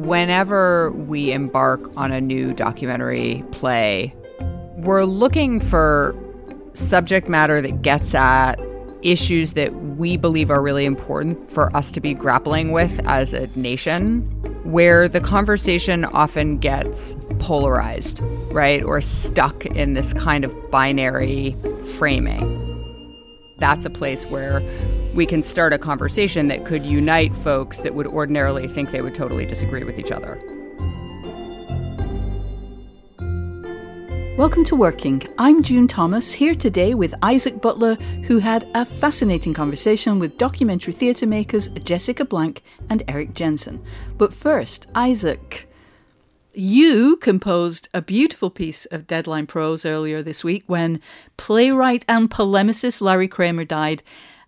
Whenever we embark on a new documentary play, we're looking for subject matter that gets at issues that we believe are really important for us to be grappling with as a nation, where the conversation often gets polarized, right? Or stuck in this kind of binary framing. That's a place where we can start a conversation that could unite folks that would ordinarily think they would totally disagree with each other. Welcome to Working. I'm June Thomas, here today with Isaac Butler, who had a fascinating conversation with documentary theatre makers Jessica Blank and Eric Jensen. But first, Isaac, you composed a beautiful piece of deadline prose earlier this week when playwright and polemicist Larry Kramer died.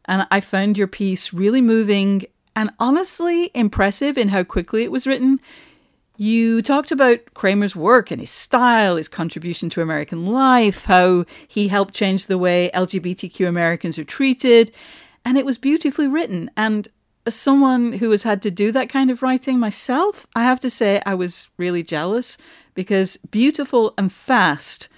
And I found your piece really moving and honestly impressive in how quickly it was written. You talked about Kramer's work and his style, his contribution to American life, how he helped change the way LGBTQ Americans are treated, and it was beautifully written. And as someone who has had to do that kind of writing myself, I have to say I was really jealous because beautiful and fast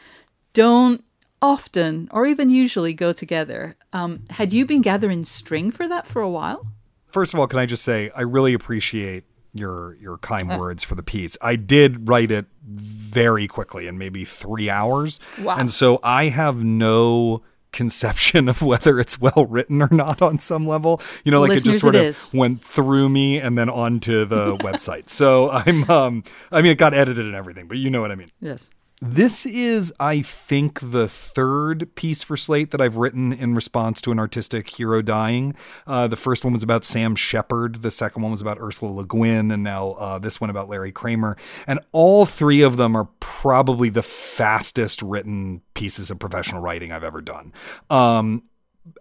don't often or even usually go together. Um, had you been gathering string for that for a while? First of all, can I just say I really appreciate your your kind uh. words for the piece. I did write it very quickly in maybe three hours, wow. and so I have no conception of whether it's well written or not on some level. You know, like Listeners, it just sort it of is. went through me and then onto the website. So I'm um I mean it got edited and everything, but you know what I mean. Yes. This is, I think, the third piece for Slate that I've written in response to an artistic hero dying. Uh, the first one was about Sam Shepard. The second one was about Ursula Le Guin, and now uh, this one about Larry Kramer. And all three of them are probably the fastest written pieces of professional writing I've ever done. Um,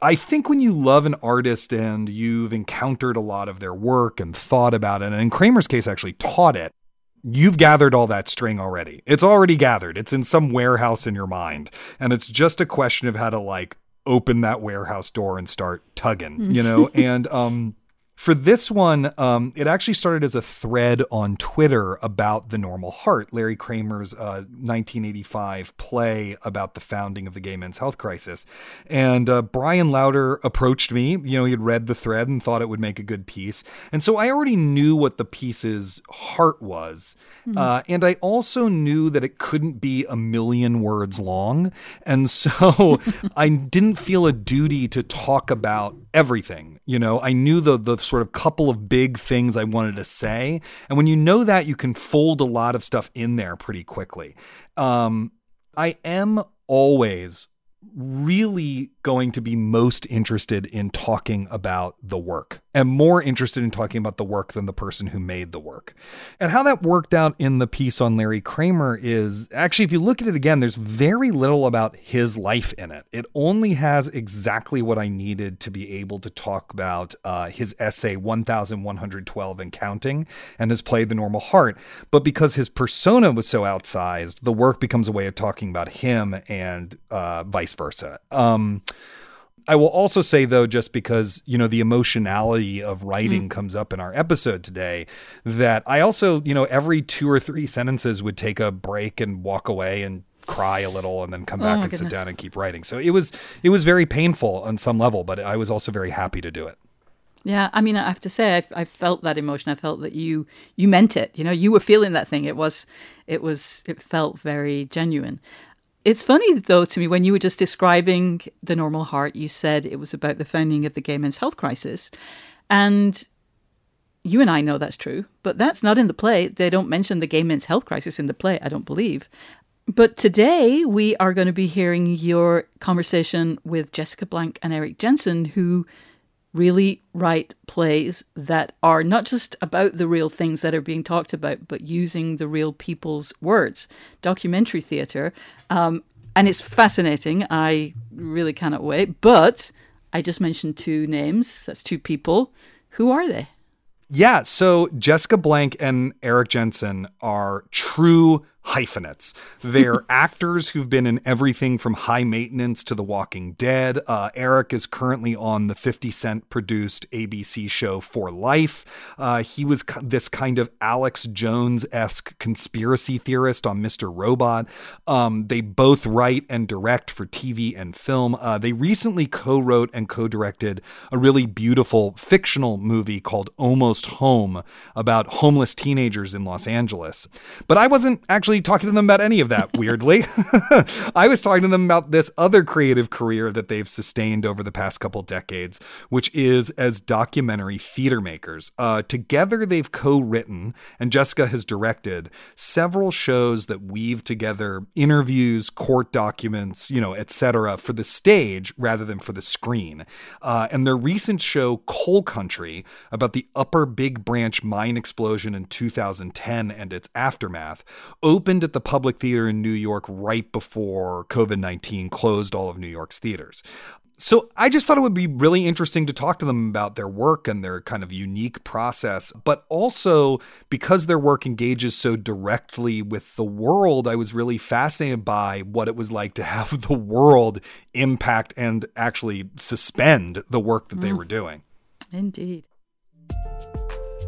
I think when you love an artist and you've encountered a lot of their work and thought about it, and in Kramer's case, actually taught it, you've gathered all that string already. It's already gathered. It's in some warehouse in your mind. And it's just a question of how to like open that warehouse door and start tugging, you know? and um for this one, um, it actually started as a thread on Twitter about the normal heart, Larry Kramer's uh, 1985 play about the founding of the gay men's health crisis. And uh, Bryan Lowder approached me. You know, he had read the thread and thought it would make a good piece. And so I already knew what the piece's heart was. Mm-hmm. Uh, and I also knew that it couldn't be a million words long. And so I didn't feel a duty to talk about everything. You know, I knew the the sort of couple of big things I wanted to say, and when you know that, you can fold a lot of stuff in there pretty quickly. Um, I am always really going to be most interested in talking about the work and more interested in talking about the work than the person who made the work. And how that worked out in the piece on Larry Kramer is actually, if you look at it again, there's very little about his life in it. It only has exactly what I needed to be able to talk about uh, his essay 1112 and counting and his play The Normal Heart. But because his persona was so outsized, the work becomes a way of talking about him and uh, vice versa. Um, I will also say though, just because you know the emotionality of writing mm. comes up in our episode today, that I also you know every two or three sentences would take a break and walk away and cry a little and then come Oh, back my and goodness. sit down and keep writing. So it was it was very painful on some level, but I was also very happy to do it. Yeah, I mean, I have to say, I, I felt that emotion. I felt that you you meant it. You know, you were feeling that thing. It was, it was, it felt very genuine. It's funny though to me when you were just describing the normal heart. You said it was about the founding of the gay men's health crisis, and you and I know that's true, but that's not in the play. They don't mention the gay men's health crisis in the play. I don't believe. But today we are going to be hearing your conversation with Jessica Blank and Eric Jensen, who really write plays that are not just about the real things that are being talked about, but using the real people's words. Documentary theatre. Um, and it's fascinating. I really cannot wait. But I just mentioned two names. That's two people. Who are they? Yeah, so Jessica Blank and Eric Jensen are true hyphenates. They're actors who've been in everything from High Maintenance to The Walking Dead. Uh, Eric is currently on the 50 Cent produced ABC show For Life. Uh, he was this kind of Alex Jones esque conspiracy theorist on Mr. Robot. Um, they both write and direct for TV and film. Uh, they recently co wrote and co directed a really beautiful fictional movie called Almost Home about homeless teenagers in Los Angeles. But I wasn't actually actually talking to them about any of that, weirdly. I was talking to them about this other creative career that they've sustained over the past couple decades, which is as documentary theater makers. Uh, together, they've co written, and Jessica has directed several shows that weave together interviews, court documents, you know, etc., for the stage rather than for the screen. Uh, and their recent show, Coal Country, about the Upper Big Branch mine explosion in 2010 and its aftermath, opened at the Public Theater in New York right before COVID 19 closed all of New York's theaters. So I just thought it would be really interesting to talk to them about their work and their kind of unique process, but also because their work engages so directly with the world, I was really fascinated by what it was like to have the world impact and actually suspend the work that mm. they were doing. Indeed.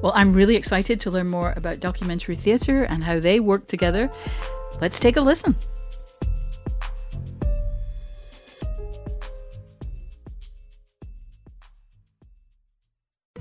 Well, I'm really excited to learn more about documentary theatre and how they work together. Let's take a listen.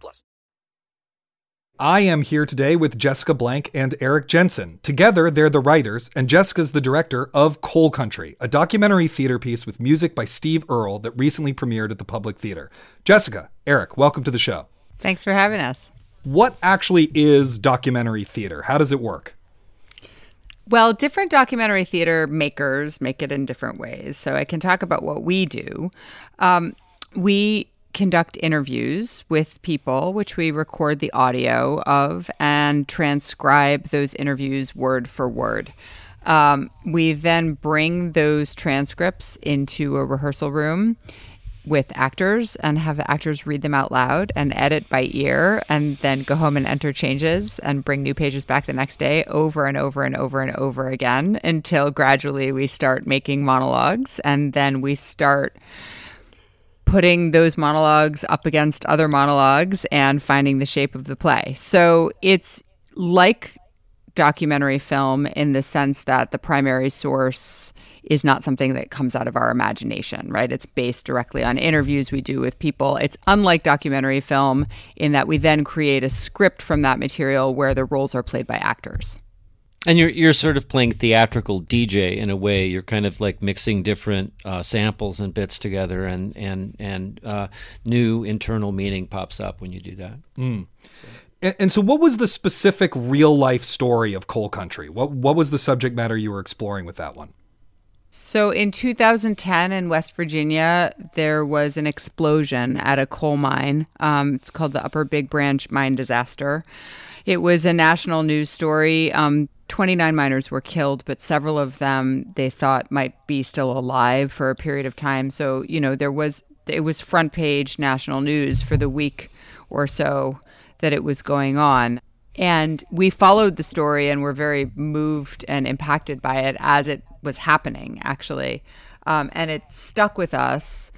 plus. I am here today with Jessica Blank and Eric Jensen. Together, they're the writers, and Jessica's the director of Coal Country, a documentary theater piece with music by Steve Earle that recently premiered at the Public Theater. Jessica, Eric, welcome to the show. Thanks for having us. What actually is documentary theater? How does it work? Well, different documentary theater makers make it in different ways. So I can talk about what we do. Um, we conduct interviews with people, which we record the audio of and transcribe those interviews word for word. Um, we then bring those transcripts into a rehearsal room with actors and have the actors read them out loud and edit by ear and then go home and enter changes and bring new pages back the next day over and over and over and over again until gradually we start making monologues and then we start putting those monologues up against other monologues and finding the shape of the play. So it's like documentary film in the sense that the primary source is not something that comes out of our imagination, right? It's based directly on interviews we do with people. It's unlike documentary film in that we then create a script from that material where the roles are played by actors. And you're you're sort of playing theatrical DJ in a way. You're kind of like mixing different uh, samples and bits together, and and and uh, new internal meaning pops up when you do that. Mm. So. And, and so, what was the specific real life story of Coal Country? What what was the subject matter you were exploring with that one? So in 2010 in West Virginia, there was an explosion at a coal mine. Um, it's called the Upper Big Branch Mine Disaster. It was a national news story. Um, 29 miners were killed, but several of them they thought might be still alive for a period of time. So, you know, there was it was front page national news for the week or so that it was going on. And we followed the story and were very moved and impacted by it as it was happening, actually. Um, and it stuck with us.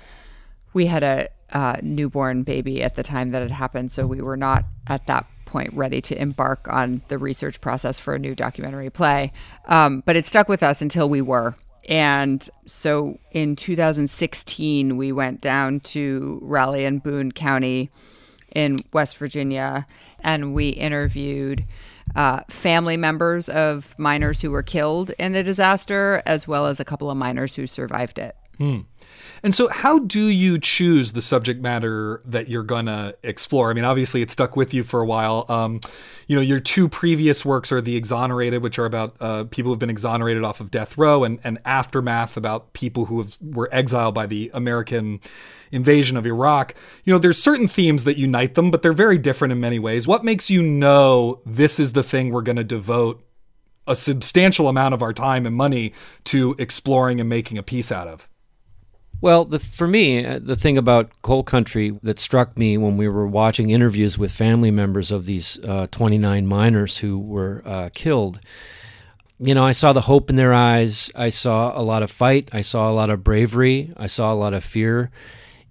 We had a uh, newborn baby at the time that it happened, so we were not at that point ready to embark on the research process for a new documentary play. Um, but it stuck with us until we were. And so in 2016, we went down to Raleigh and Boone County in West Virginia and we interviewed uh, family members of miners who were killed in the disaster, as well as a couple of miners who survived it. And so, how do you choose the subject matter that you're gonna explore? I mean, obviously, it stuck with you for a while. Um, you know, your two previous works are The Exonerated, which are about uh, people who've been exonerated off of death row, and, and Aftermath, about people who have, were exiled by the American invasion of Iraq. You know, there's certain themes that unite them, but they're very different in many ways. What makes you know this is the thing we're to devote a substantial amount of our time and money to exploring and making a piece out of? Well, the, for me, uh, the thing about Coal Country that struck me when we were watching interviews with family members of these uh, 29 miners who were uh, killed, you know, I saw the hope in their eyes. I saw a lot of fight. I saw a lot of bravery. I saw a lot of fear.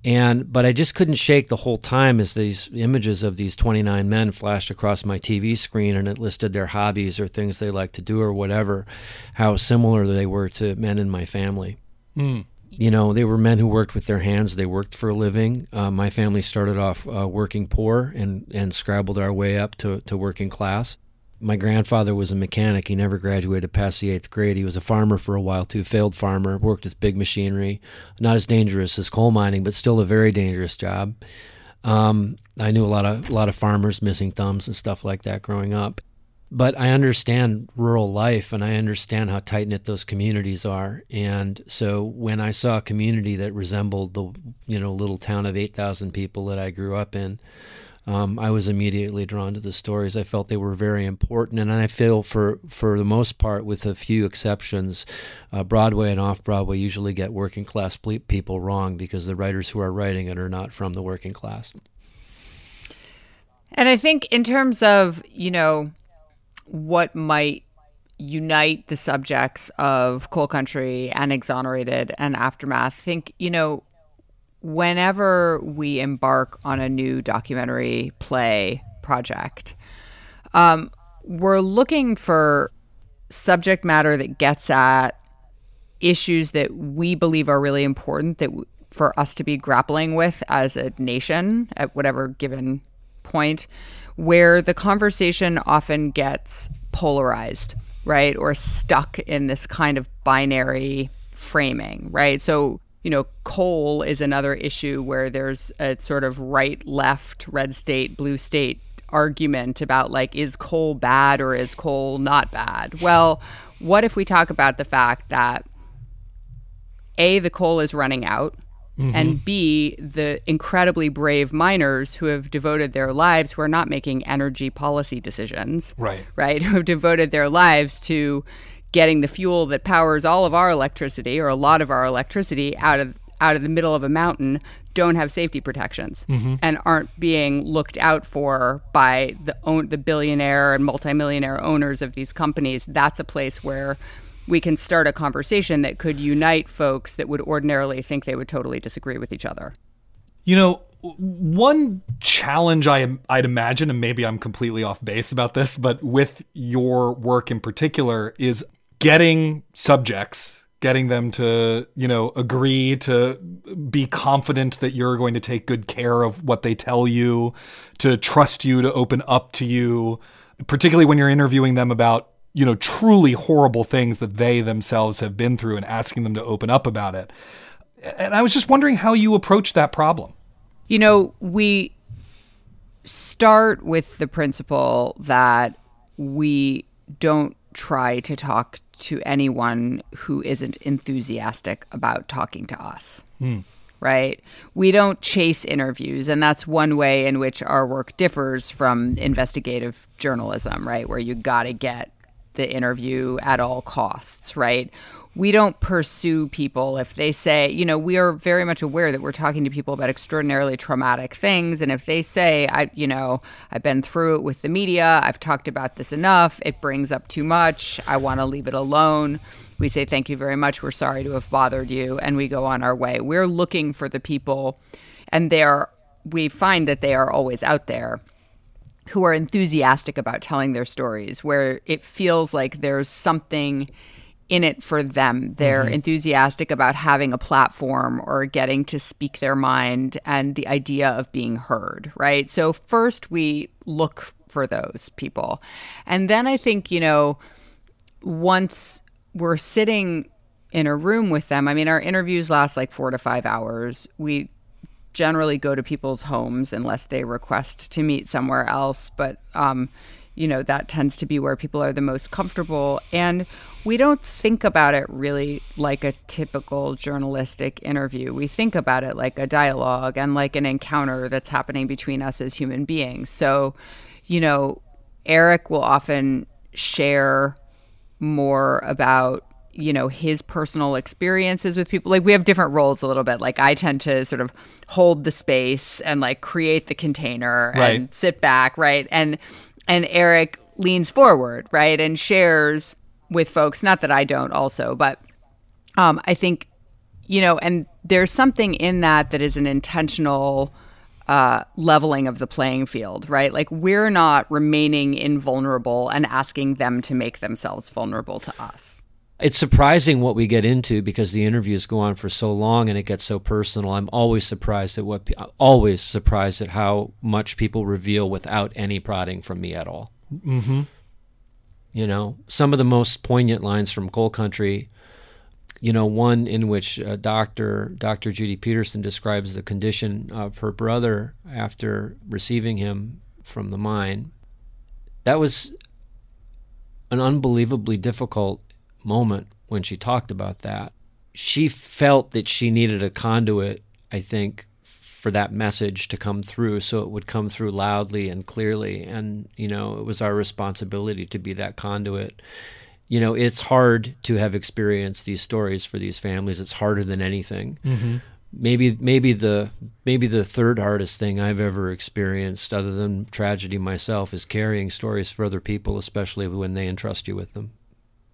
And but I just couldn't shake the whole time as these images of these 29 men flashed across my TV screen and it listed their hobbies or things they like to do or whatever, how similar they were to men in my family you know, they were men who worked with their hands. They worked for a living. Uh, my family started off uh, working poor and, and scrabbled our way up to, to working class. My grandfather was a mechanic. He never graduated past the eighth grade. He was a farmer for a while too, failed farmer, worked with big machinery. Not as dangerous as coal mining, but still a very dangerous job. Um, I knew a lot of a lot of farmers missing thumbs and stuff like that growing up but I understand rural life and I understand how tight knit those communities are. And so when I saw a community that resembled the you know little town of eight thousand people that I grew up in, um, I was immediately drawn to the stories. I felt they were very important, and I feel for for the most part, with a few exceptions, uh, Broadway and off Broadway usually get working class ple- people wrong because the writers who are writing it are not from the working class. And I think, in terms of, you know, what might unite the subjects of Coal Country and Exonerated and Aftermath, I think, you know, whenever we embark on a new documentary play project, um, we're looking for subject matter that gets at issues that we believe are really important that w- for us to be grappling with as a nation at whatever given point where the conversation often gets polarized right or stuck in this kind of binary framing right? So you know coal is another issue where there's a sort of right left red state blue state argument about like is coal bad or is coal not bad? Well what if we talk about the fact that a the coal is running out Mm-hmm. and b the incredibly brave miners who have devoted their lives who are not making energy policy decisions Right. right who have devoted their lives to getting the fuel that powers all of our electricity or a lot of our electricity out of out of the middle of a mountain don't have safety protections mm-hmm. and aren't being looked out for by the own the billionaire and multimillionaire owners of these companies. That's a place where we can start a conversation that could unite folks that would ordinarily think they would totally disagree with each other. You know, one challenge I I'd imagine, and maybe I'm completely off base about this, but with your work in particular, is getting subjects, getting them to, you know, agree to be confident that you're going to take good care of what they tell you, to trust you, to open up to you, particularly when you're interviewing them about you know truly horrible things that they themselves have been through and asking them to open up about it and i was just wondering how you approach that problem You know, we start with the principle that we don't try to talk to anyone who isn't enthusiastic about talking to us. Hmm. Right? We don't chase interviews, and that's one way in which our work differs from investigative journalism, right? Where you got to get the interview at all costs, right? We don't pursue people if they say, you know, we are very much aware that we're talking to people about extraordinarily traumatic things. And if they say, I, you know, I've been through it with the media, I've talked about this enough, it brings up too much, I want to leave it alone. We say, thank you very much, we're sorry to have bothered you, and we go on our way. We're looking for the people, and they're, we find that they are always out there who are enthusiastic about telling their stories, where it feels like there's something in it for them. They're Mm-hmm. enthusiastic about having a platform or getting to speak their mind and the idea of being heard, right? So, first we look for those people. And then I think, you know, once we're sitting in a room with them, I mean, our interviews last like four to five hours. We generally go to people's homes unless they request to meet somewhere else. But, um, you know, that tends to be where people are the most comfortable. And we don't think about it really like a typical journalistic interview. We think about it like a dialogue and like an encounter that's happening between us as human beings. So, you know, Eric will often share more about you know his personal experiences with people like we have different roles a little bit like i tend to sort of hold the space and like create the container Right. and sit back right and and eric leans forward right and shares with folks not that i don't also but um i think you know and there's something in that that is an intentional uh, leveling of the playing field, right? Like we're not remaining invulnerable and asking them to make themselves vulnerable to us. It's surprising what we get into because the interviews go on for so long and it gets so personal. I'm always surprised at what, always surprised at how much people reveal without any prodding from me at all. Mm-hmm. You know, some of the most poignant lines from Coal Country. You know, one in which uh, Doctor Doctor Judy Petersen describes the condition of her brother after receiving him from the mine. That was an unbelievably difficult moment when she talked about that. She felt that she needed a conduit, I think, for that message to come through so it would come through loudly and clearly. And, you know, it was our responsibility to be that conduit. You know, it's hard to have experienced these stories for these families. It's harder than anything. Mm-hmm. Maybe, maybe the maybe the third hardest thing I've ever experienced, other than tragedy myself, is carrying stories for other people, especially when they entrust you with them.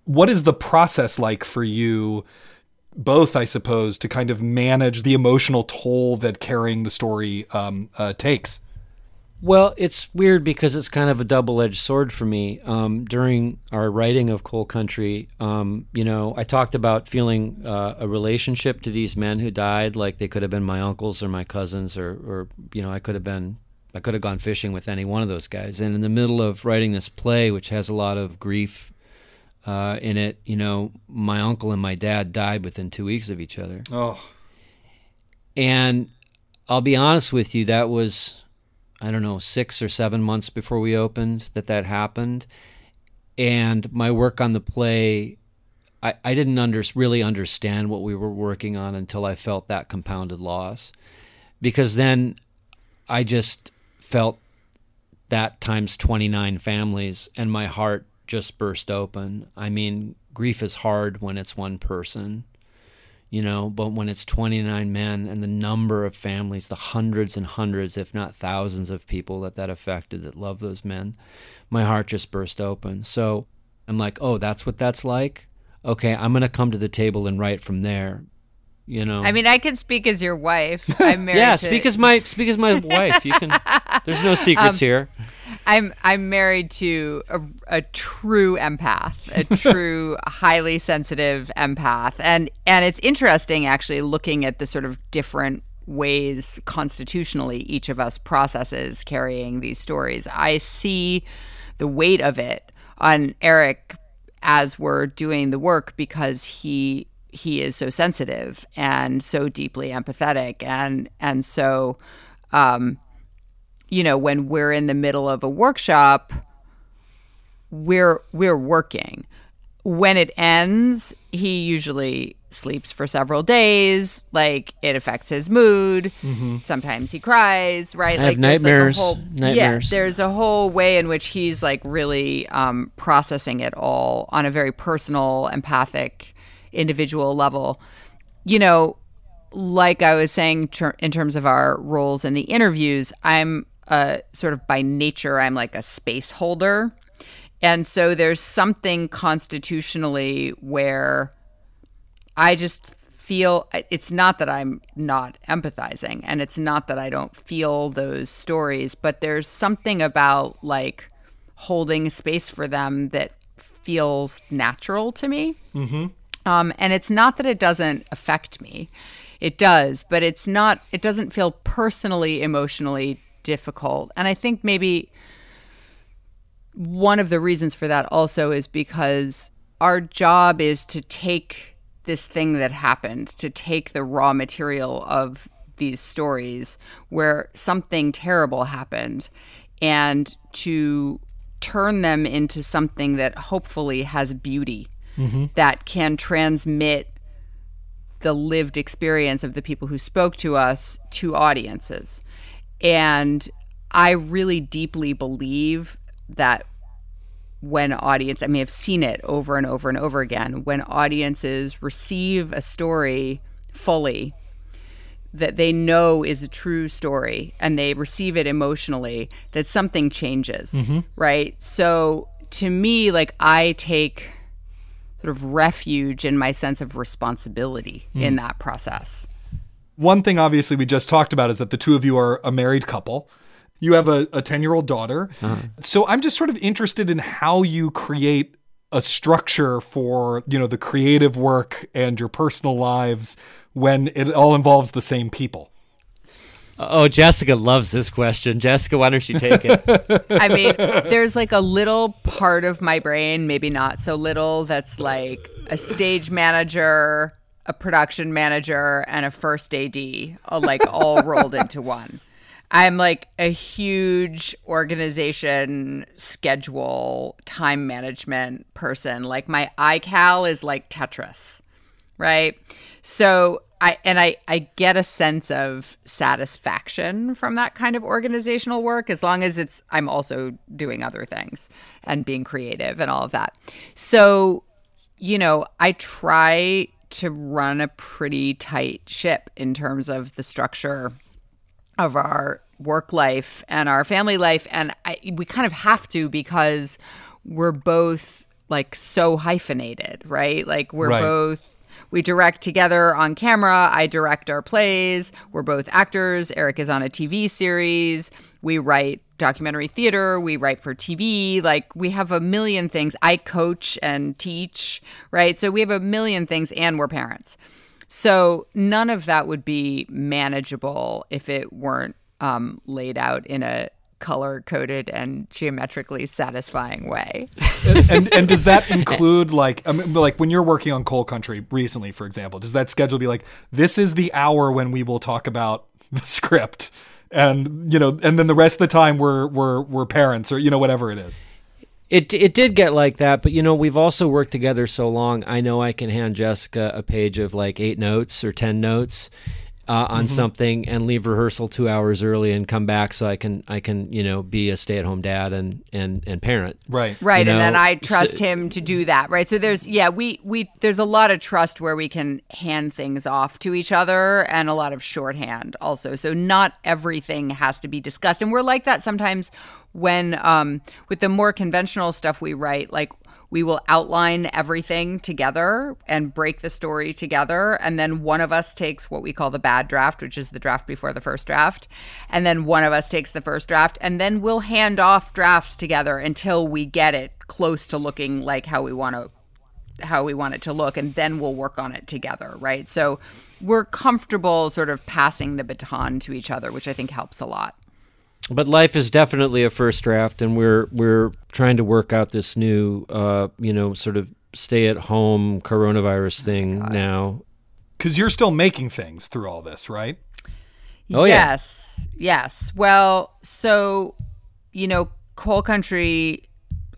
What is the process like for you both i suppose to kind of manage the emotional toll that carrying the story um, uh, takes Well, it's weird because it's kind of a double-edged sword for me. Um, during our writing of Coal Country, um, you know, I talked about feeling uh, a relationship to these men who died, like they could have been my uncles or my cousins, or, or you know, I could have been, I could have gone fishing with any one of those guys. And in the middle of writing this play, which has a lot of grief uh, in it, you know, my uncle and my dad died within two weeks of each other. oh And I'll be honest with you, that was, I don't know, six or seven months before we opened that that happened. And my work on the play, I, I didn't under, really understand what we were working on until I felt that compounded loss. Because then I just felt that times 29 families and my heart just burst open. I mean, grief is hard when it's one person you know but when it's 29 men and the number of families the hundreds and hundreds if not thousands of people that that affected that love those men my heart just burst open. So i'm like oh that's what that's like? Okay i'm going to come to the table and write from there you know I mean, I can speak as your wife. I'm married. yeah to, speak as my speak as my wife you can there's no secrets um, here I'm I'm married to a, a true empath, a true highly sensitive empath, and and it's interesting actually looking at the sort of different ways constitutionally each of us processes carrying these stories. I see the weight of it on Eric as we're doing the work because he he is so sensitive and so deeply empathetic. And and so um you know when we're in the middle of a workshop we're we're working. When it ends he usually sleeps for several days. Like it affects his mood. Sometimes he cries right? Mm-hmm. I have like there's, nightmares, like a whole, nightmares. yeah there's a whole way in which he's like really um, processing it all on a very personal empathic individual level you know like I was saying ter- in terms of our roles in the interviews, I'm uh, sort of by nature, I'm like a space holder. And so there's something constitutionally where I just feel it's not that I'm not empathizing and it's not that I don't feel those stories, but there's something about like holding space for them that feels natural to me. Mm-hmm. Um, and it's not that it doesn't affect me, it does, but it's not, it doesn't feel personally, emotionally difficult. And I think maybe one of the reasons for that also is because our job is to take this thing that happened, to take the raw material of these stories where something terrible happened and to turn them into something that hopefully has beauty Mm-hmm. that can transmit the lived experience of the people who spoke to us to audiences. And I really deeply believe that when audience, I may have seen it over and over and over again, when audiences receive a story fully that they know is a true story and they receive it emotionally, that something changes, mm-hmm. right? So to me, like I take sort of refuge in my sense of responsibility in hmm. that process. One thing, obviously, we just talked about is that the two of you are a married couple. You have a 10 year old daughter. Uh-huh. So I'm just sort of interested in how you create a structure for, you know, the creative work and your personal lives when it all involves the same people. Oh, Jessica loves this question. Jessica, why don't you take it? I mean, there's like a little part of my brain, maybe not so little, that's like a stage manager, a production manager, and a first AD, like all rolled into one. I'm like a huge organization, schedule, time management person. Like my iCal is like Tetris, right? So I and I I get a sense of satisfaction from that kind of organizational work as long as it's I'm also doing other things and being creative and all of that. So, you know, I try to run a pretty tight ship in terms of the structure of our work life and our family life and I, we kind of have to because we're both like so hyphenated right like we're Right. both we direct together on camera. I direct our plays. We're both actors. Eric is on a tv series. We write documentary theater. We write for tv like we have a million things. I coach and teach right? So we have a million things and we're parents. So none of that would be manageable if it weren't um, laid out in a color coded and geometrically satisfying way. and, and and does that include like I mean, like when you're working on Coal Country recently, for example? Does that schedule be like this is the hour when we will talk about the script, and you know, and then the rest of the time we're we're we're parents or you know whatever it is. It it did get like that, but you know we've also worked together so long. I know I can hand Jessica a page of like eight notes or ten notes uh, on something and leave rehearsal two hours early and come back so I can I can you know be a stay at home dad and and and parent. Right. Right. You and then I trust so- him to do that. Right. So there's yeah, we we there's a lot of trust where we can hand things off to each other and a lot of shorthand also. So not everything has to be discussed. And we're like that sometimes when um with the more conventional stuff we write, like we will outline everything together and break the story together. And then one of us takes what we call the bad draft, which is the draft before the first draft. And then one of us takes the first draft. And then we'll hand off drafts together until we get it close to looking like how we want to how we want it to look and then we'll work on it together right so we're comfortable sort of passing the baton to each other which i think helps a lot But life is definitely a first draft, and we're we're trying to work out this new, uh, you know, sort of stay at home coronavirus thing now. Because you're still making things through all this, right? Oh, yeah. yes yes well so you know coal country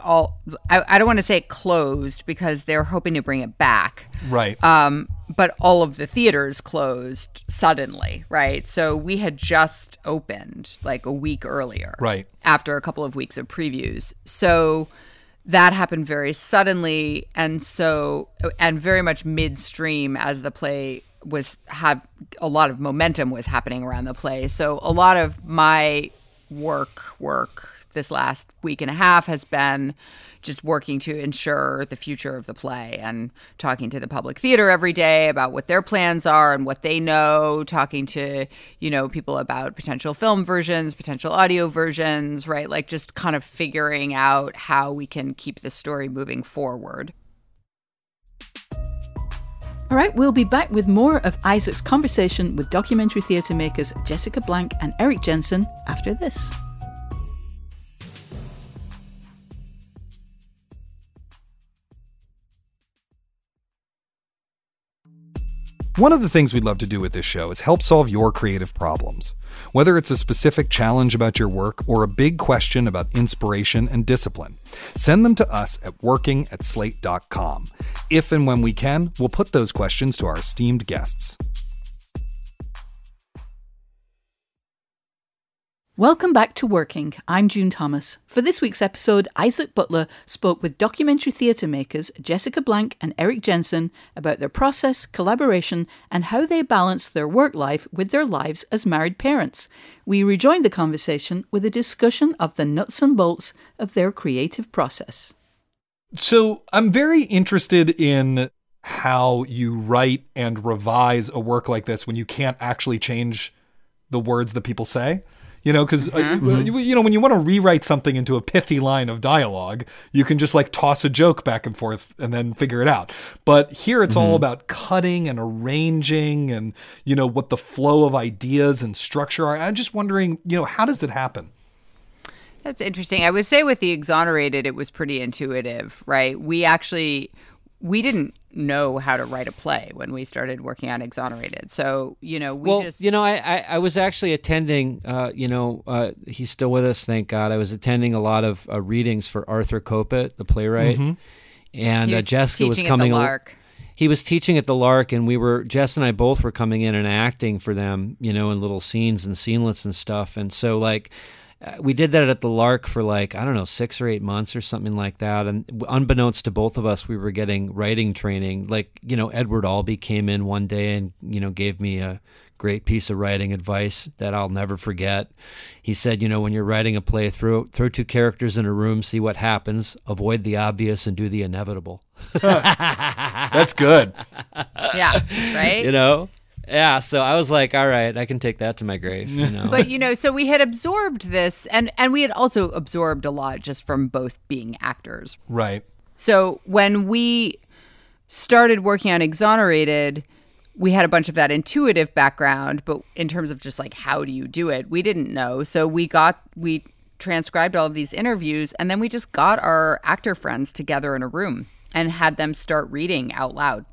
all i, I don't want to say it closed because they're hoping to bring it back Right. um, but all of the theaters closed suddenly, right? So we had just opened like a week earlier, Right. After a couple of weeks of previews, so that happened very suddenly, and so and very much midstream as the play was have a lot of momentum was happening around the play. So a lot of my work work this last week and a half has been just working to ensure the future of the play and talking to the public theater every day about what their plans are and what they know, talking to, you know, people about potential film versions, potential audio versions, right? Like just kind of figuring out how we can keep the story moving forward. All right, we'll be back with more of Isaac's conversation with documentary theatre makers Jessica Blank and Eric Jensen after this. One of the things we'd love to do with this show is help solve your creative problems. Whether it's a specific challenge about your work or a big question about inspiration and discipline, send them to us at working at slate.com. If and when we can, we'll put those questions to our esteemed guests. Welcome back to Working. I'm June Thomas. For this week's episode, Isaac Butler spoke with documentary theatre makers Jessica Blank and Eric Jensen about their process, collaboration, and how they balance their work life with their lives as married parents. We rejoined the conversation with a discussion of the nuts and bolts of their creative process. So I'm very interested in how you write and revise a work like this when you can't actually change the words that people say. You know, because Mm-hmm. uh, you, you know when you want to rewrite something into a pithy line of dialogue, you can just like toss a joke back and forth and then figure it out. But here it's Mm-hmm. all about cutting and arranging and you know what the flow of ideas and structure are. I'm just wondering, you know, how does it happen? That's interesting. I would say with the exonerated, it was pretty intuitive, right? We actually we didn't know how to write a play when we started working on exonerated. So you know, we well, just you know, I, I, I was actually attending. Uh, you know, uh, he's still with us, thank God. I was attending a lot of uh, readings for Arthur Kopit, the playwright, and he uh, was Jessica was coming. at the al- Lark. he was teaching at the Lark, and we were Jess and I both were coming in and acting for them, you know, in little scenes and scenelets and stuff. And so, like, we did that at the Lark for like I don't know six or eight months or something like that. And unbeknownst to both of us, we were getting writing training. Like, you know, Edward Albee came in one day and you know gave me a great piece of writing advice that I'll never forget. He said, you know, when you're writing a play, throw throw two characters in a room, see what happens, avoid the obvious, and do the inevitable. That's good. Yeah, right. you know yeah so i was like all right i can take that to my grave you know? But you know so we had absorbed this and and we had also absorbed a lot just from both being actors. Right. so when we started working on exonerated we had a bunch of that intuitive background but in terms of just like how do you do it we didn't know. So we got we transcribed all of these interviews and then we just got our actor friends together in a room and had them start reading out loud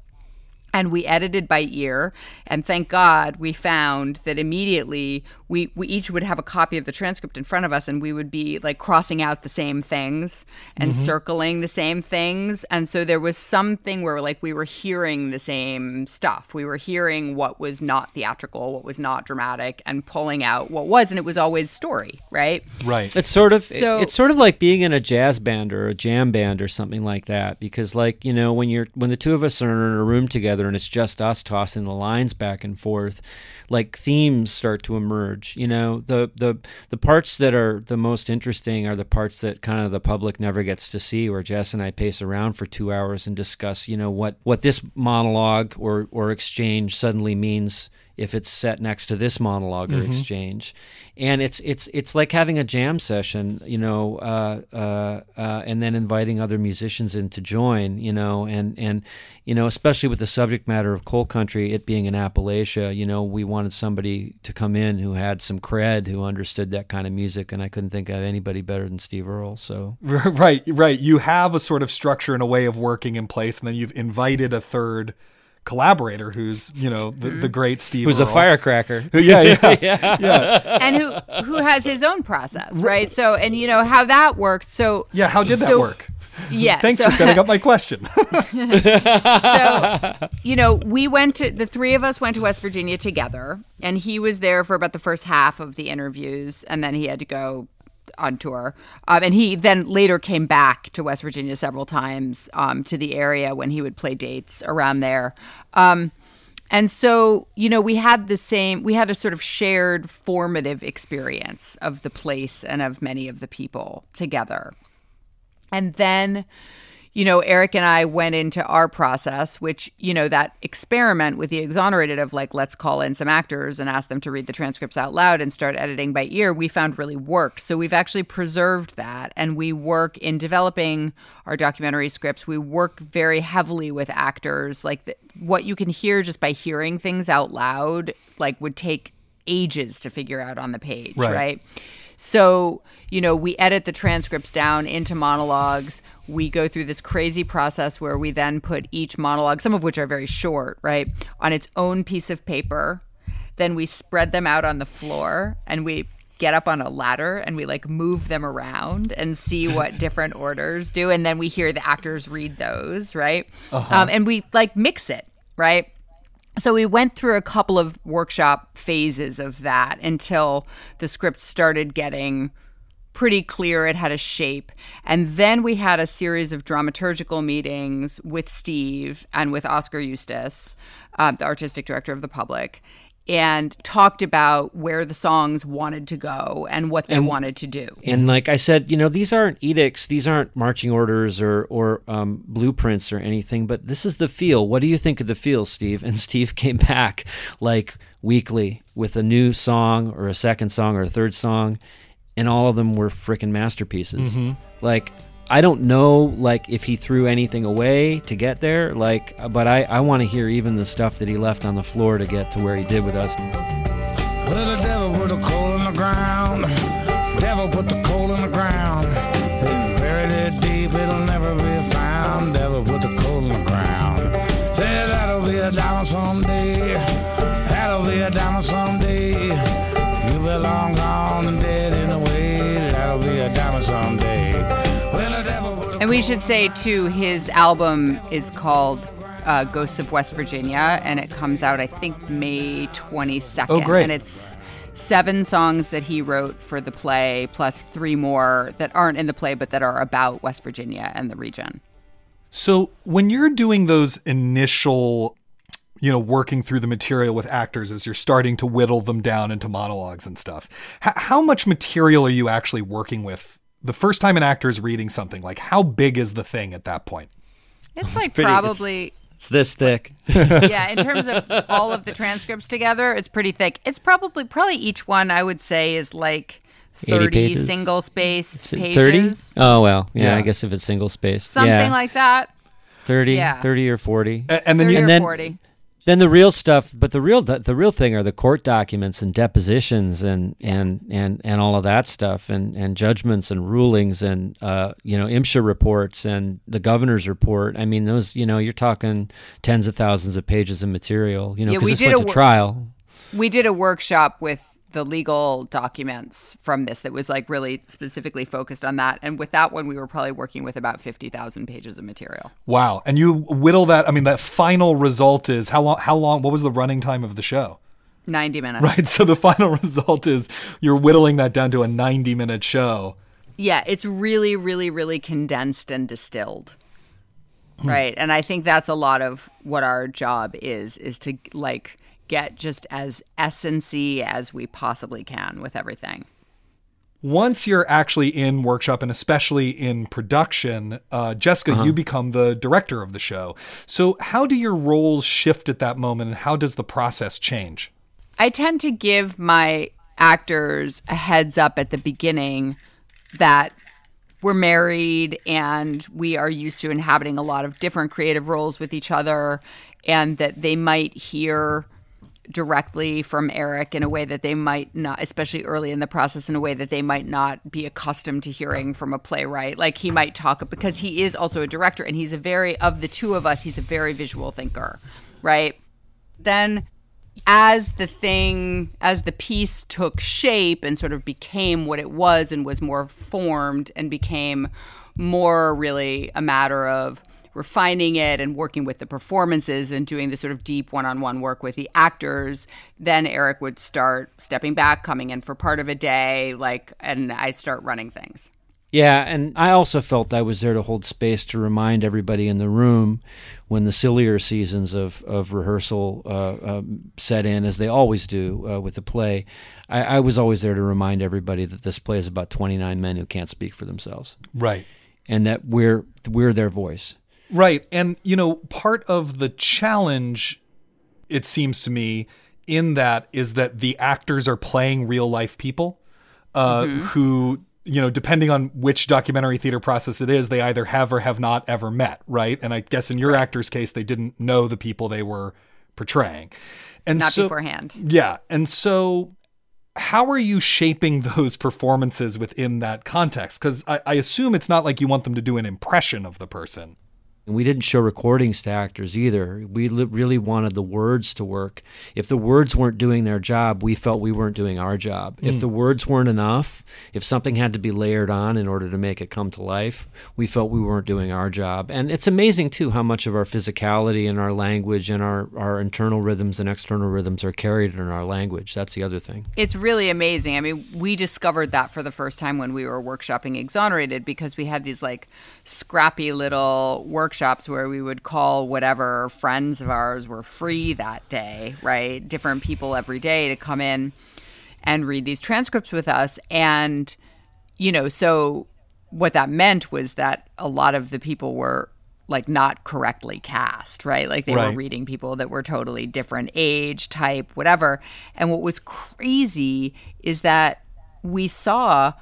and we edited by ear and thank god we found that immediately we, we each would have a copy of the transcript in front of us and we would be like crossing out the same things and mm-hmm. circling the same things. And so there was something where like we were hearing the same stuff. We were hearing what was not theatrical what was not dramatic and pulling out what was and it was always story right? Right. it's sort of So- it's sort of like being in a jazz band or a jam band or something like that because like you know when you're when the two of us are in a room together and it's just us tossing the lines back and forth like themes start to emerge you know? The the the parts that are the most interesting are the parts that kind of the public never gets to see where Jess and I pace around for 2 hours and discuss you know what what this monologue or or exchange suddenly means if it's set next to this monologue or exchange. And it's it's it's like having a jam session you know uh, uh, uh, and then inviting other musicians in to join you know and and you know especially with the subject matter of coal country it being in appalachia you know we wanted somebody to come in who had some cred who understood that kind of music and i couldn't think of anybody better than steve earle so. Right, right. You have a sort of structure and a way of working in place, and then you've invited a third collaborator who's, you know, the, the mm-hmm. great Steve. who's a Earle. firecracker Yeah, yeah, yeah, and who who has his own process right so and you know how that works so yeah. How did that So- work? yeah Thanks so, for setting up my question. so you know we went to the three of us went to west virginia together and he was there for about the first half of the interviews and then he had to go on tour um, and he then later came back to west virginia several times um, to the area when he would play dates around there um, And so, you know, we had the same, we had a sort of shared formative experience of the place and of many of the people together. And then, you know, Eric and I went into our process, which, you know, that experiment with the exonerated of like, let's call in some actors and ask them to read the transcripts out loud and start editing by ear, we found really worked. So we've actually preserved that. And we work in developing our documentary scripts. We work very heavily with actors. Like the, what you can hear just by hearing things out loud, like would take ages to figure out on the page, Right. right? So, you know, we edit the transcripts down into monologues. We go through this crazy process where we then put each monologue, some of which are very short, right, on its own piece of paper. Then we spread them out on the floor and we get up on a ladder and we like move them around and see what different orders do. And then we hear the actors read those, right? Um, and we like mix it, right? So we went through a couple of workshop phases of that until the script started getting pretty clear it had a shape. And then we had a series of dramaturgical meetings with steve and with Oskar Eustis uh, the artistic director of the public and talked about where the songs wanted to go and what they wanted to do And like I said, you know, these aren't edicts, these aren't marching orders or or um, blueprints or anything, but this is the feel. What do you think of the feel, Steve? And Steve came back like weekly with a new song or a second song or a third song, and all of them were freaking masterpieces. Like I don't know like if he threw anything away to get there, like but I, I want to hear even the stuff that he left on the floor to get to where he did with us. Well, the devil put a coal in the ground. Devil put the coal in the ground. They buried it deep, it'll never be found. Devil put the coal in the ground. Say that'll be a diamond someday. That'll be a diamond someday. You belong gone and dead we should say, too, his album is called uh, Ghosts of West Virginia, and it comes out, I think, May 22nd. Oh, great. And it's seven songs that he wrote for the play, plus three more that aren't in the play, but that are about West Virginia and the region. So when you're doing those initial, you know, working through the material with actors as you're starting to whittle them down into monologues and stuff, how much material are you actually working with? The first time an actor is reading something, like how big is the thing at that point? It's like pretty- probably. It's this thick. yeah, in terms of all of the transcripts together, it's pretty thick. It's probably probably each one I would say is like 30 single space pages. 30? Oh, well. Yeah, Yeah. I guess if it's single space. Something yeah. like that. 30, Yeah. 30 or 40. A- And then 30 you or then- 40. Then the real stuff, but the real the real thing are the court documents and depositions and and and and all of that stuff and and judgments and rulings and uh you know MSHA reports and the governor's report. I mean those you know you're talking tens of thousands of pages of material. You know Yeah, because we this went a to wor- trial. we did a workshop with the legal documents from this that was like really specifically focused on that and with that one we were probably working with about 50,000 pages of material Wow. And you whittle that. I mean, that final result is how long? How long? What was the running time of the show? 90 minutes Right. So the final result is you're whittling that down to a 90 minute show. yeah it's really really really condensed and distilled Hmm. right and i think that's a lot of what our job is is to like get just as essency as we possibly can with everything Once you're actually in workshop and especially in production, uh, Jessica, you become the director of the show. So how do your roles shift at that moment, and how does the process change? I tend to give my actors a heads up at the beginning that we're married and we are used to inhabiting a lot of different creative roles with each other, and that they might hear directly from Erik in a way that they might not, especially early in the process, in a way that they might not be accustomed to hearing from a playwright. Like he might talk because he is also a director and he's a very, of the two of us, he's a very visual thinker, right? Then as the thing as the piece took shape and sort of became what it was and was more formed and became more really a matter of refining it and working with the performances and doing the sort of deep one-on-one work with the actors then erik would start stepping back coming in for part of a day like and i start running things Yeah, and I also felt I was there to hold space to remind everybody in the room when the sillier seasons of, of rehearsal uh, uh, set in, as they always do uh, with the play. I, I was always there to remind everybody that this play is about 29 men who can't speak for themselves, Right. and that we're we're their voice. Right. And, you know, part of the challenge, it seems to me, in that is that the actors are playing real life people uh, who, you know, depending on which documentary theater process it is, they either have or have not ever met. Right. And I guess in your actor's case, they didn't know the people they were portraying. And Not so, beforehand. Yeah. And so how are you shaping those performances within that context? Because I, I assume it's not like you want them to do an impression of the person. And we didn't show recordings to actors either. We li- really wanted the words to work. If the words weren't doing their job, we felt we weren't doing our job. If hmm. the words weren't enough, if something had to be layered on in order to make it come to life, we felt we weren't doing our job. And it's amazing, too, how much of our physicality and our language and our, our internal rhythms and external rhythms are carried in our language. That's the other thing. It's really amazing. I mean, we discovered that for the first time when we were workshopping Exonerated because we had these like scrappy little workshops where we would call whatever friends of ours were free that day, right? Different people every day to come in and read these transcripts with us. And, you know, so what that meant was that a lot of the people were like not correctly cast, right? Like they Right. were reading people that were totally different age, type, whatever. And what was crazy is that we saw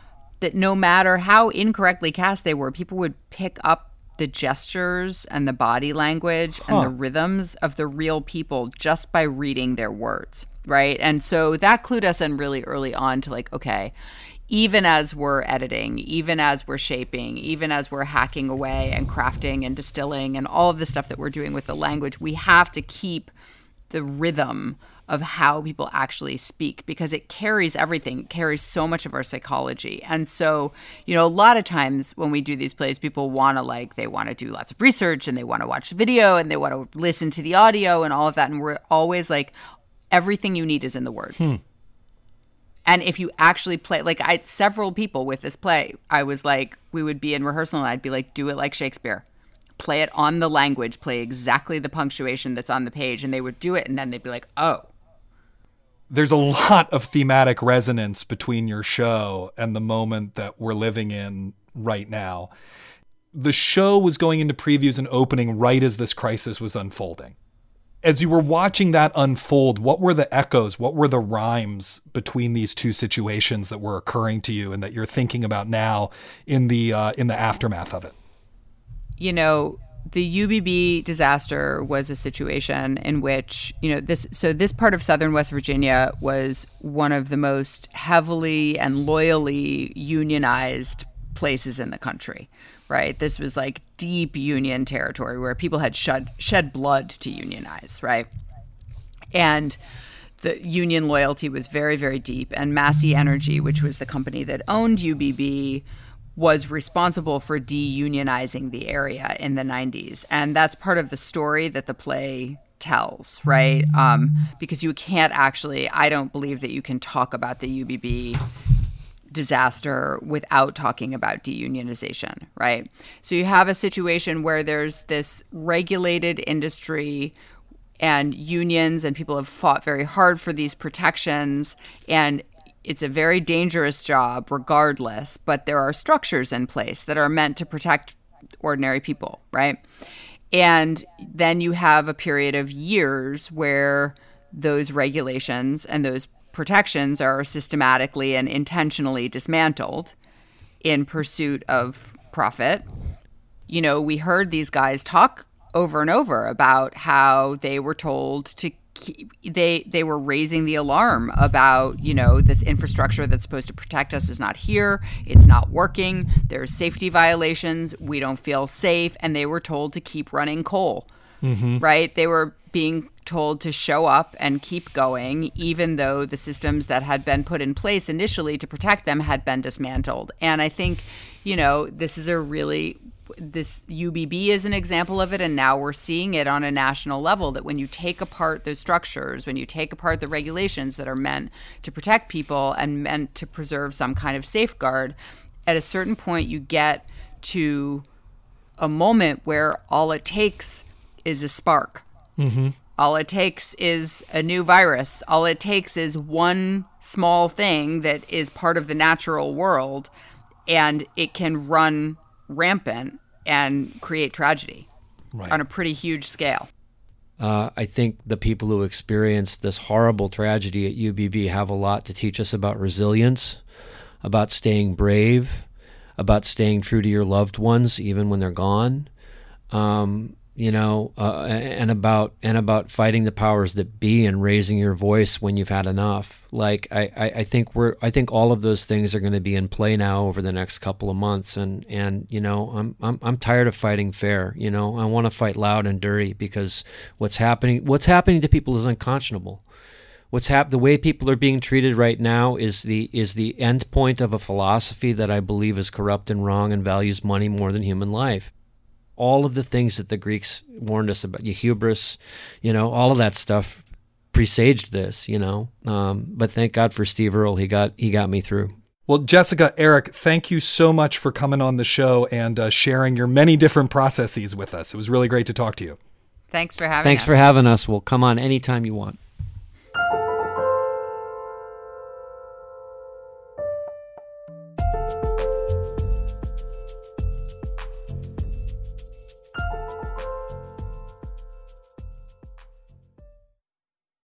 that no matter how incorrectly cast they were, people would pick up the gestures and the body language and the rhythms of the real people just by reading their words, right? And so that clued us in really early on to like, okay, even as we're editing, even as we're shaping, even as we're hacking away and crafting and distilling and all of the stuff that we're doing with the language, we have to keep the rhythm of how people actually speak because it carries everything, it carries so much of our psychology. And so, you know, a lot of times when we do these plays, people want to like, they want to do lots of research and they want to watch the video and they want to listen to the audio and all of that. And we're always like, everything you need is in the words. Hmm. And if you actually play, like I several people with this play, I was like, we would be in rehearsal and I'd be like, do it like Shakespeare. Play it on the language, play exactly the punctuation that's on the page. And they would do it. And then they'd be like, oh, there's a lot of thematic resonance between your show and the moment that we're living in right now. The show was going into previews and opening right as this crisis was unfolding. As you were watching that unfold, what were the echoes? What were the rhymes between these two situations that were occurring to you and that you're thinking about now in the uh, in the aftermath of it? you know, the UBB disaster was a situation in which, you know, this so this part of southern West Virginia was one of the most heavily and loyally unionized places in the country. Right? This was like deep union territory where people had shed shed blood to unionize, right? And the union loyalty was very, very deep. And Massey Energy, which was the company that owned UBB, was responsible for deunionizing the area in the 90s. And that's part of the story that the play tells, right? Um, because you can't actually, I don't believe that you can talk about the UBB disaster without talking about deunionization, right? So you have a situation where there's this regulated industry and unions and people have fought very hard for these protections and it's a very dangerous job regardless, but there are structures in place that are meant to protect ordinary people, right? And then you have a period of years where those regulations and those protections are systematically and intentionally dismantled in pursuit of profit. You know, we heard these guys talk over and over about how they were told to they they were raising the alarm about you know this infrastructure that's supposed to protect us is not here it's not working there's safety violations we don't feel safe and they were told to keep running coal. Mm-hmm. Right? They were being told to show up and keep going even though the systems that had been put in place initially to protect them had been dismantled. And i think you know this is a really this UBB is an example of it, and now we're seeing it on a national level. That when you take apart those structures, when you take apart the regulations that are meant to protect people and meant to preserve some kind of safeguard, at a certain point, you get to a moment where all it takes is a spark. Mm-hmm. All it takes is a new virus. All it takes is one small thing that is part of the natural world, and it can run rampant and create tragedy Right. on a pretty huge scale. Uh, I think the people who experienced this horrible tragedy at UBB have a lot to teach us about resilience, about staying brave, about staying true to your loved ones even when they're gone. Um, you know, uh, and about and about fighting the powers that be and raising your voice when you've had enough. Like I, I, I think we're I think all of those things are going to be in play now over the next couple of months. And and you know, I'm I'm I'm tired of fighting fair. You know, I want to fight loud and dirty because what's happening what's happening to people is unconscionable what's hap- the way people are being treated right now is the is the end point of a philosophy that I believe is corrupt and wrong and values money more than human life. All of the things that the Greeks warned us about, the hubris, you know, all of that stuff presaged this, you know. Um, but thank God for Steve Earle, he got he got me through. Well, Jessica, Erik, thank you so much for coming on the show and uh, sharing your many different processes with us. It was really great to talk to you. Thanks for having Thanks us. for having us. We'll come on anytime you want.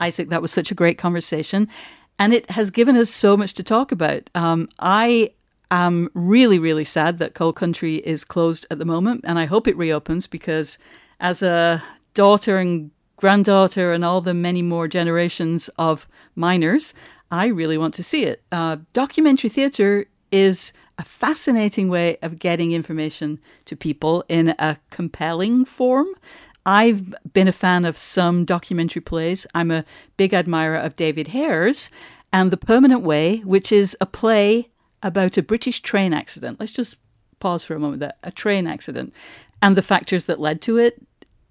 Isaac, that was such a great conversation. And it has given us so much to talk about. Um, I am really, really sad that Coal Country is closed at the moment. And I hope it reopens because, as a daughter and granddaughter and all the many more generations of miners, I really want to see it. Uh, documentary theatre is a fascinating way of getting information to people in a compelling form. I've been a fan of some documentary plays. I'm a big admirer of David Hare's and The Permanent Way, which is a play about a British train accident. Let's just pause for a moment there. A train accident and the factors that led to it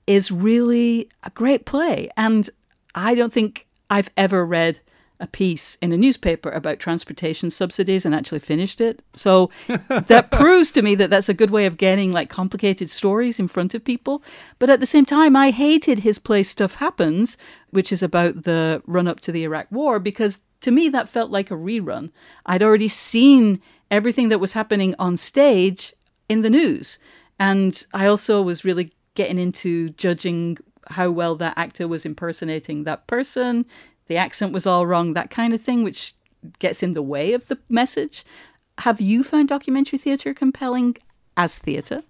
is really a great play. And I don't think I've ever read a piece in a newspaper about transportation subsidies and actually finished it. So that proves to me that that's a good way of getting like complicated stories in front of people. But at the same time, I hated his play Stuff Happens, which is about the run up to the Iraq War, because to me that felt like a rerun. I'd already seen everything that was happening on stage in the news. And I also was really getting into judging how well that actor was impersonating that person. The accent was all wrong, that kind of thing, which gets in the way of the message. Have you found documentary theatre compelling as theatre?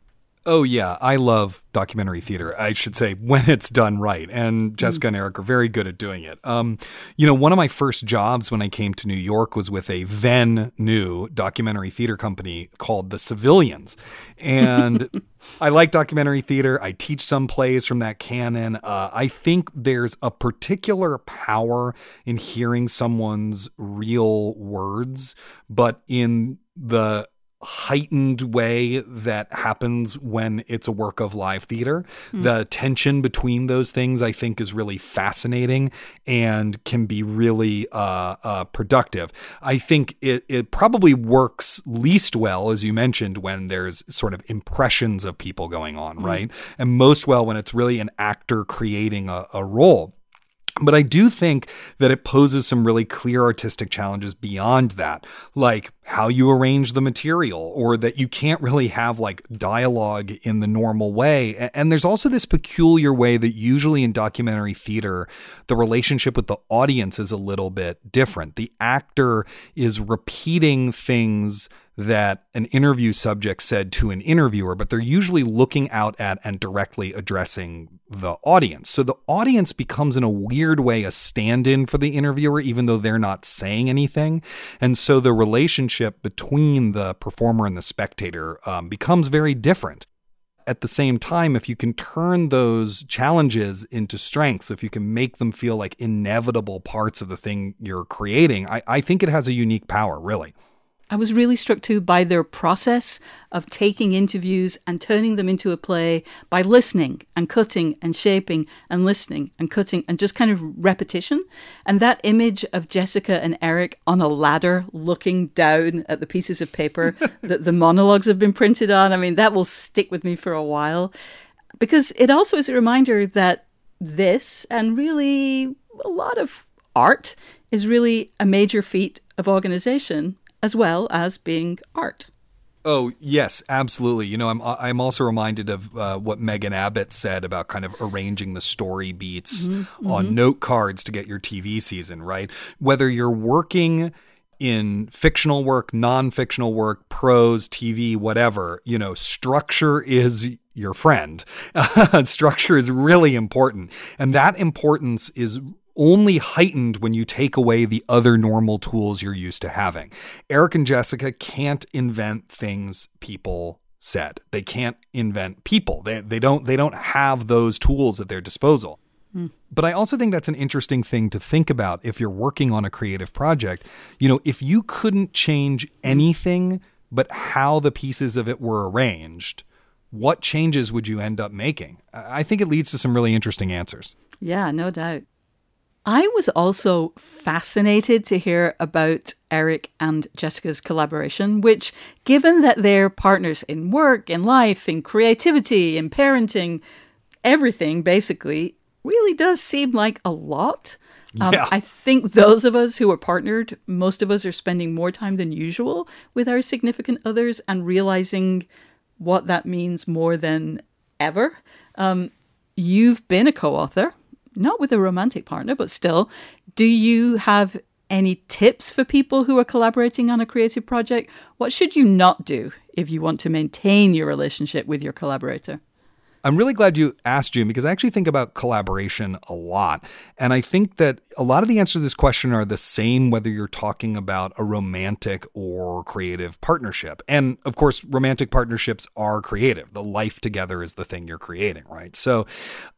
Oh yeah, I love documentary theater. I should say when it's done right, and Jessica and Erik are very good at doing it. Um, you know, one of my first jobs when I came to New York was with a then new documentary theater company called The Civilians, and I like documentary theater. I teach some plays from that canon. Uh, I think there's a particular power in hearing someone's real words, but in the heightened way that happens when it's a work of live theater. The tension between those things, I think, is really fascinating and can be really uh, uh, productive. I think it, it probably works least well, as you mentioned, when there's sort of impressions of people going on, right? And most well when it's really an actor creating a, a role. But I do think that it poses some really clear artistic challenges beyond that, like how you arrange the material, or that you can't really have like dialogue in the normal way. And there's also this peculiar way that usually in documentary theater, the relationship with the audience is a little bit different. The actor is repeating things that an interview subject said to an interviewer, but they're usually looking out at and directly addressing the audience. So the audience becomes, in a weird way, a stand in for the interviewer, even though they're not saying anything. And so the relationship between the performer and the spectator um, becomes very different at the same time, if you can turn those challenges into strengths, if you can make them feel like inevitable parts of the thing you're creating, I, I think it has a unique power, really. I was really struck too by their process of taking interviews and turning them into a play by listening and cutting and shaping and listening and cutting and just kind of repetition. And that image of Jessica and Erik on a ladder looking down at the pieces of paper that the monologues have been printed on, I mean, that will stick with me for a while because it also is a reminder that this and really a lot of art is really a major feat of organization as well as being art. Oh yes, absolutely. You know, I'm I'm also reminded of uh, what Megan Abbott said about kind of arranging the story beats mm-hmm, on mm-hmm. note cards to get your TV season right. Whether you're working in fictional work, non-fictional work, prose, TV, whatever, you know, structure is your friend. structure is really important, and that importance is only heightened when you take away the other normal tools you're used to having. Erik and Jessica can't invent things people said. They can't invent people. They, they don't they don't have those tools at their disposal. Mm. But I also think that's an interesting thing to think about if you're working on a creative project. You know, if you couldn't change anything but how the pieces of it were arranged, what changes would you end up making? I think it leads to some really interesting answers. Yeah, no doubt. I was also fascinated to hear about Erik and Jessica's collaboration, which, given that they're partners in work, in life, in creativity, in parenting, everything basically, really does seem like a lot. Um, yeah. I think those of us who are partnered, most of us are spending more time than usual with our significant others and realizing what that means more than ever. Um, you've been a co author not with a romantic partner, but still, do you have any tips for people who are collaborating on a creative project? What should you not do if you want to maintain your relationship with your collaborator? I'm really glad you asked, June, because I actually think about collaboration a lot. And I think that a lot of the answers to this question are the same whether you're talking about a romantic or creative partnership. And of course, romantic partnerships are creative. The life together is the thing you're creating, right? So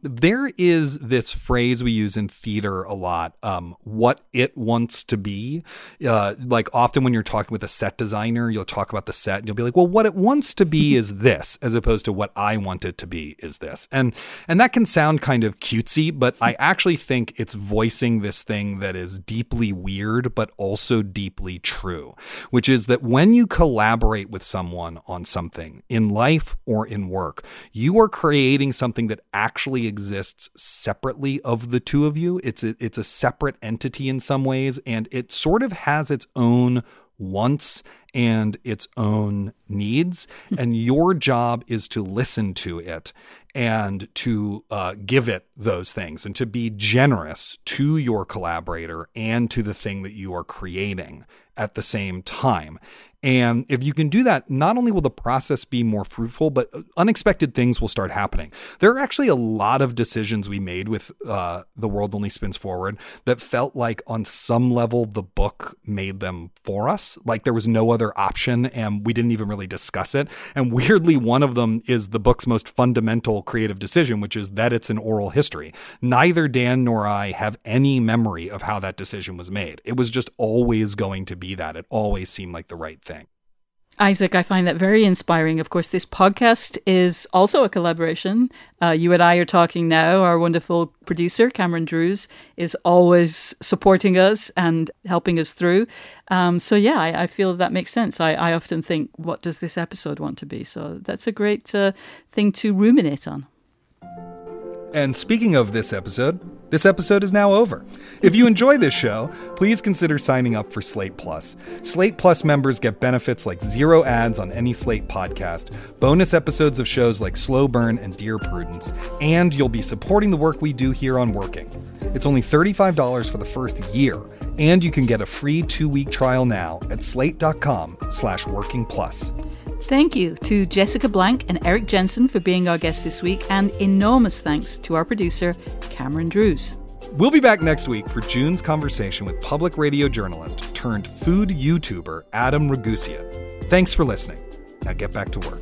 there is this phrase we use in theater a lot um, what it wants to be. Uh, like often when you're talking with a set designer, you'll talk about the set and you'll be like, well, what it wants to be is this, as opposed to what I want it to be is this. And and that can sound kind of cutesy, but I actually think it's voicing this thing that is deeply weird but also deeply true, which is that when you collaborate with someone on something in life or in work, you are creating something that actually exists separately of the two of you. It's a, it's a separate entity in some ways and it sort of has its own wants and its own needs. and your job is to listen to it and to uh, give it those things and to be generous to your collaborator and to the thing that you are creating at the same time. And if you can do that, not only will the process be more fruitful, but unexpected things will start happening. There are actually a lot of decisions we made with uh, The World Only Spins Forward that felt like, on some level, the book made them for us. Like there was no other option, and we didn't even really discuss it. And weirdly, one of them is the book's most fundamental creative decision, which is that it's an oral history. Neither Dan nor I have any memory of how that decision was made. It was just always going to be that. It always seemed like the right thing. Isaac, I find that very inspiring. Of course, this podcast is also a collaboration. Uh, you and I are talking now. Our wonderful producer, Cameron Drews, is always supporting us and helping us through. Um, so, yeah, I, I, feel that makes sense. I, I, often think, what does this episode want to be? So, that's a great uh, thing to ruminate on. And speaking of this episode, this episode is now over. If you enjoy this show, please consider signing up for Slate Plus. Slate Plus members get benefits like zero ads on any Slate podcast, bonus episodes of shows like Slow Burn and Dear Prudence, and you'll be supporting the work we do here on Working. It's only $35 for the first year, and you can get a free two-week trial now at slate.com slash working plus. Thank you to Jessica Blank and Erik Jensen for being our guests this week, and enormous thanks to our producer, Cameron Drews. We'll be back next week for June's conversation with public radio journalist turned food YouTuber Adam Ragusea. Thanks for listening. Now get back to work.